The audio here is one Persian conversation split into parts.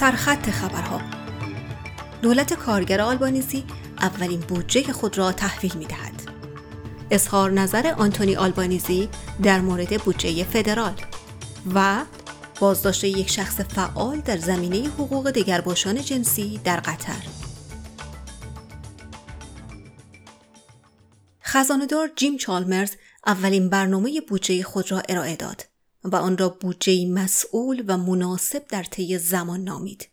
سرخط خبرها دولت کارگر آلبانیزی اولین بودجه خود را تحویل می دهد. اظهار نظر آنتونی آلبانیزی در مورد بودجه فدرال و بازداشت یک شخص فعال در زمینه حقوق دگرباشان جنسی در قطر. خزاندار جیم چالمرز اولین برنامه بودجه خود را ارائه داد و آن را بودجه مسئول و مناسب در طی زمان نامید.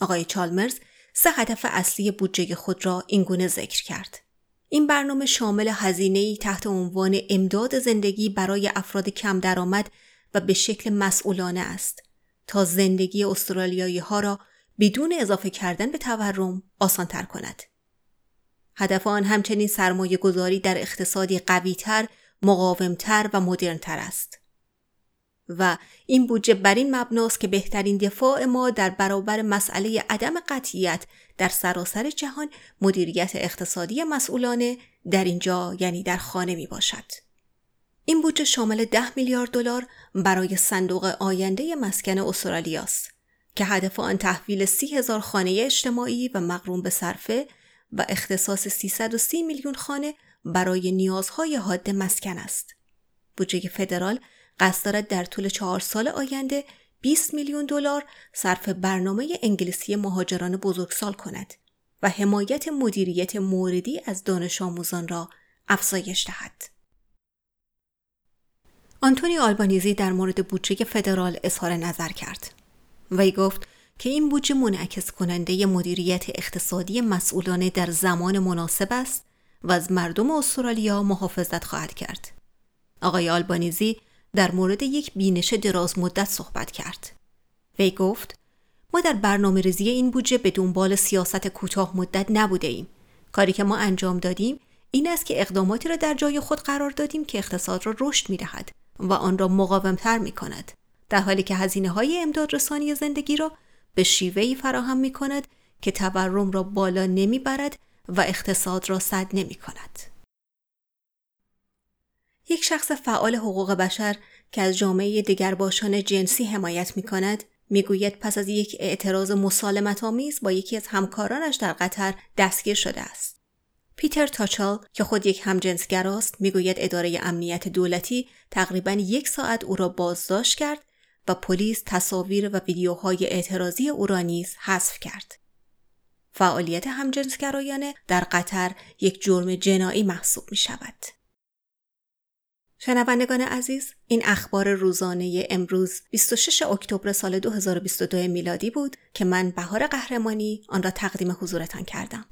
آقای چالمرز سه هدف اصلی بودجه خود را اینگونه ذکر کرد. این برنامه شامل هزینه‌ای تحت عنوان امداد زندگی برای افراد کم درآمد و به شکل مسئولانه است تا زندگی استرالیایی ها را بدون اضافه کردن به تورم آسان تر کند. هدف آن همچنین سرمایه گذاری در اقتصادی قویتر، مقاومتر و مدرنتر است. و این بودجه بر این مبناست که بهترین دفاع ما در برابر مسئله عدم قطعیت در سراسر جهان مدیریت اقتصادی مسئولانه در اینجا یعنی در خانه می باشد. این بودجه شامل 10 میلیارد دلار برای صندوق آینده مسکن استرالیا است که هدف آن تحویل سی هزار خانه اجتماعی و مقروم به صرفه و اختصاص 330 میلیون خانه برای نیازهای حاد مسکن است. بودجه فدرال قصد دارد در طول چهار سال آینده 20 میلیون دلار صرف برنامه انگلیسی مهاجران بزرگسال کند و حمایت مدیریت موردی از دانش آموزان را افزایش دهد. آنتونی آلبانیزی در مورد بودجه فدرال اظهار نظر کرد. وی گفت که این بودجه منعکس کننده مدیریت اقتصادی مسئولانه در زمان مناسب است و از مردم استرالیا محافظت خواهد کرد. آقای آلبانیزی در مورد یک بینش دراز مدت صحبت کرد. وی گفت ما در برنامه ریزی این بودجه به دنبال سیاست کوتاه مدت نبوده ایم. کاری که ما انجام دادیم این است که اقداماتی را در جای خود قرار دادیم که اقتصاد را رشد می دهد و آن را مقاومتر می کند. در حالی که هزینه های امداد رسانی زندگی را به شیوهی فراهم می کند که تورم را بالا نمی برد و اقتصاد را صد نمی کند. یک شخص فعال حقوق بشر که از جامعه دگرباشان جنسی حمایت می کند می‌گوید پس از یک اعتراض مسالمت آمیز با یکی از همکارانش در قطر دستگیر شده است. پیتر تاچال که خود یک همجنسگر است می‌گوید اداره امنیت دولتی تقریبا یک ساعت او را بازداشت کرد و پلیس تصاویر و ویدیوهای اعتراضی او را نیز حذف کرد. فعالیت همجنسگرایانه در قطر یک جرم جنایی محسوب می شود. شنوندگان عزیز این اخبار روزانه امروز 26 اکتبر سال 2022 میلادی بود که من بهار قهرمانی آن را تقدیم حضورتان کردم.